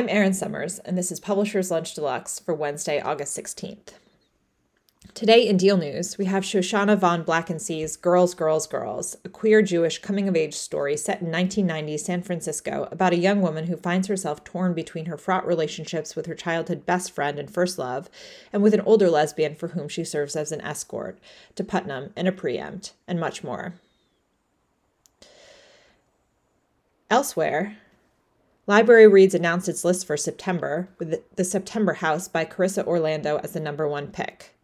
I'm Erin Summers, and this is Publishers Lunch Deluxe for Wednesday, August 16th. Today in Deal News, we have Shoshana von Blanckensee's Girls, Girls, Girls, a queer Jewish coming of age story set in 1990 San Francisco about a young woman who finds herself torn between her fraught relationships with her childhood best friend and first love and with an older lesbian for whom she serves as an escort to Putnam in a preempt, and much more. Elsewhere, LibraryReads announced its list for September, with the September House by Carissa Orlando as the number one pick.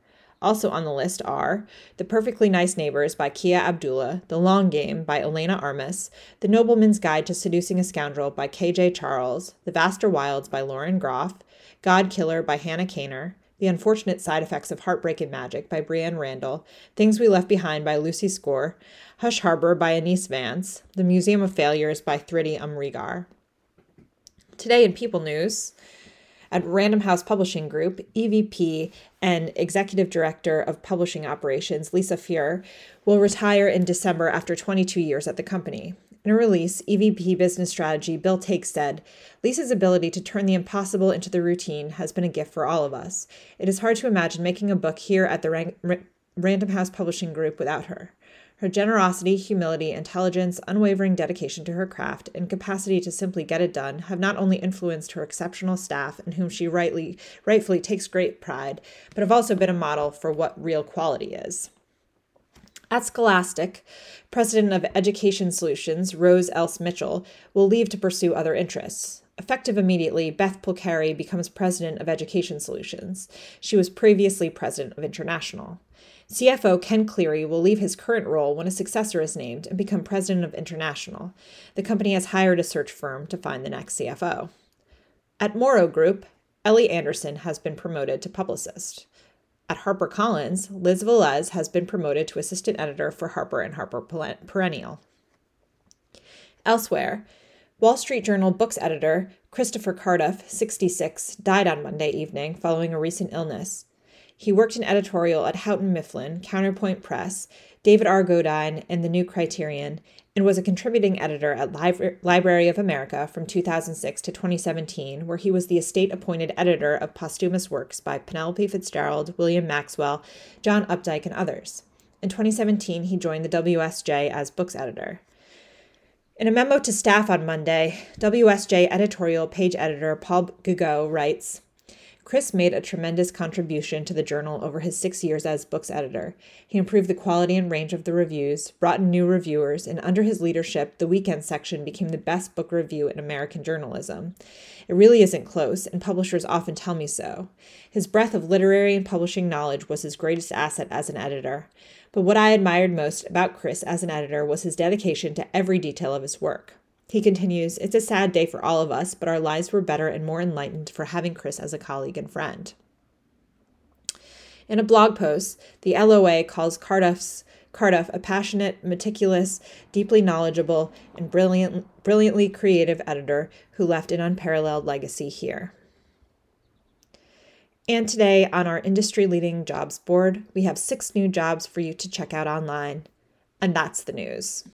Also on the list are The Perfectly Nice Neighbors by Kia Abdullah, The Long Game by Elena Armas, The Nobleman's Guide to Seducing a Scoundrel by K.J. Charles, The Vaster Wilds by Lauren Groff, God Killer by Hannah Kaner, The Unfortunate Side Effects of Heartbreak and Magic by Breanne Randall, Things We Left Behind by Lucy Score, Hush Harbor by Anise Vance, The Museum of Failures by Thrity Umrigar. Today in People News, at Random House Publishing Group, EVP and Executive Director of Publishing Operations, Lisa Fuhr, will retire in December after 22 years at the company. In a release, EVP Business Strategy Bill Take said, Lisa's ability to turn the impossible into the routine has been a gift for all of us. It is hard to imagine making a book here at the Random House Publishing Group without her. Her generosity, humility, intelligence, unwavering dedication to her craft, and capacity to simply get it done have not only influenced her exceptional staff, in whom she rightly, rightfully takes great pride, but have also been a model for what real quality is. At Scholastic, President of Education Solutions, Rose Else Mitchell, will leave to pursue other interests. Effective immediately, Beth Polcari becomes President of Education Solutions. She was previously President of International. CFO Ken Cleary will leave his current role when a successor is named and become president of International. The company has hired a search firm to find the next CFO. At Morrow Group, Ellie Anderson has been promoted to publicist. At HarperCollins, Liz Velez has been promoted to assistant editor for Harper and Harper Perennial. Elsewhere, Wall Street Journal books editor Christopher Carduff, 66, died on Monday evening following a recent illness. He worked in editorial at Houghton Mifflin, Counterpoint Press, David R. Godine, and The New Criterion, and was a contributing editor at Libra- Library of America from 2006 to 2017, where he was the estate appointed editor of posthumous works by Penelope Fitzgerald, William Maxwell, John Updike, and others. In 2017, he joined the WSJ as books editor. In a memo to staff on Monday, WSJ editorial page editor Paul Gigot writes Chris made a tremendous contribution to the journal over his six years as books editor. He improved the quality and range of the reviews, brought in new reviewers, and under his leadership, the weekend section became the best book review in American journalism. It really isn't close, and publishers often tell me so. His breadth of literary and publishing knowledge was his greatest asset as an editor. But what I admired most about Chris as an editor was his dedication to every detail of his work. He continues, It's a sad day for all of us, but our lives were better and more enlightened for having Chris as a colleague and friend. In a blog post, the LOA calls Carduff's Carduff a passionate, meticulous, deeply knowledgeable, and brilliant, brilliantly creative editor who left an unparalleled legacy here. And today on our industry leading jobs board, we have six new jobs for you to check out online. And that's the news.